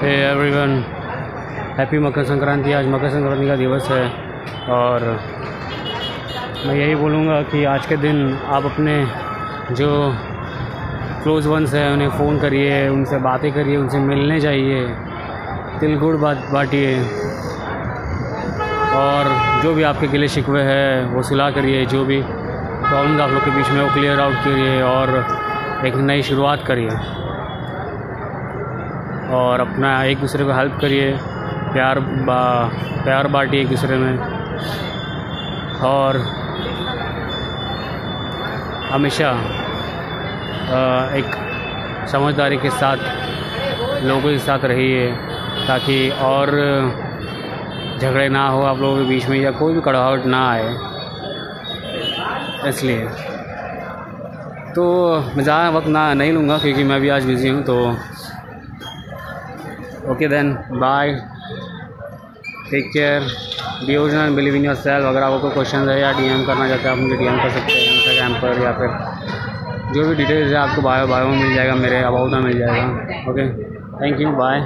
Hey everyone happy Makar Sankranti. आज मकर संक्रांति का दिवस है और मैं यही बोलूँगा कि आज के दिन आप अपने जो क्लोज़ वंस हैं, उन्हें फ़ोन करिए, उनसे बातें करिए, उनसे मिलने जाइए तिल गुड़ बात बांटिए। और जो भी आपके गिले शिकवे हैं, वो सुलह करिए, जो भी प्रॉब्लम आप लोग के बीच में वो क्लियर आउट करिए और एक नई शुरुआत करिए। और अपना एक दूसरे को हेल्प करिए, प्यार बा, प्यार बांटिए एक दूसरे में। और हमेशा एक समझदारी के साथ, लोगों के साथ रहिए, ताकि और झगड़े ना हो आप लोगों के बीच में, या कोई भी कड़वाहट ना आए। इसलिए। तो मैं ज़्यादा वक्त ना, नहीं लूँगा, क्योंकि मैं भी आज बिज़ी हूँ तो okay then bye take care be original believe in yourself अगर आपको कोई क्वेश्चन है या डीएम करना चाहते हैं, आप मुझे डीएम कर सकते हैं इंस्टाग्राम पर या फिर जो भी डिटेल्स है, आपको बायो बायो में मिल जाएगा, मेरे अबाउट में मिल जाएगा। Okay thank you bye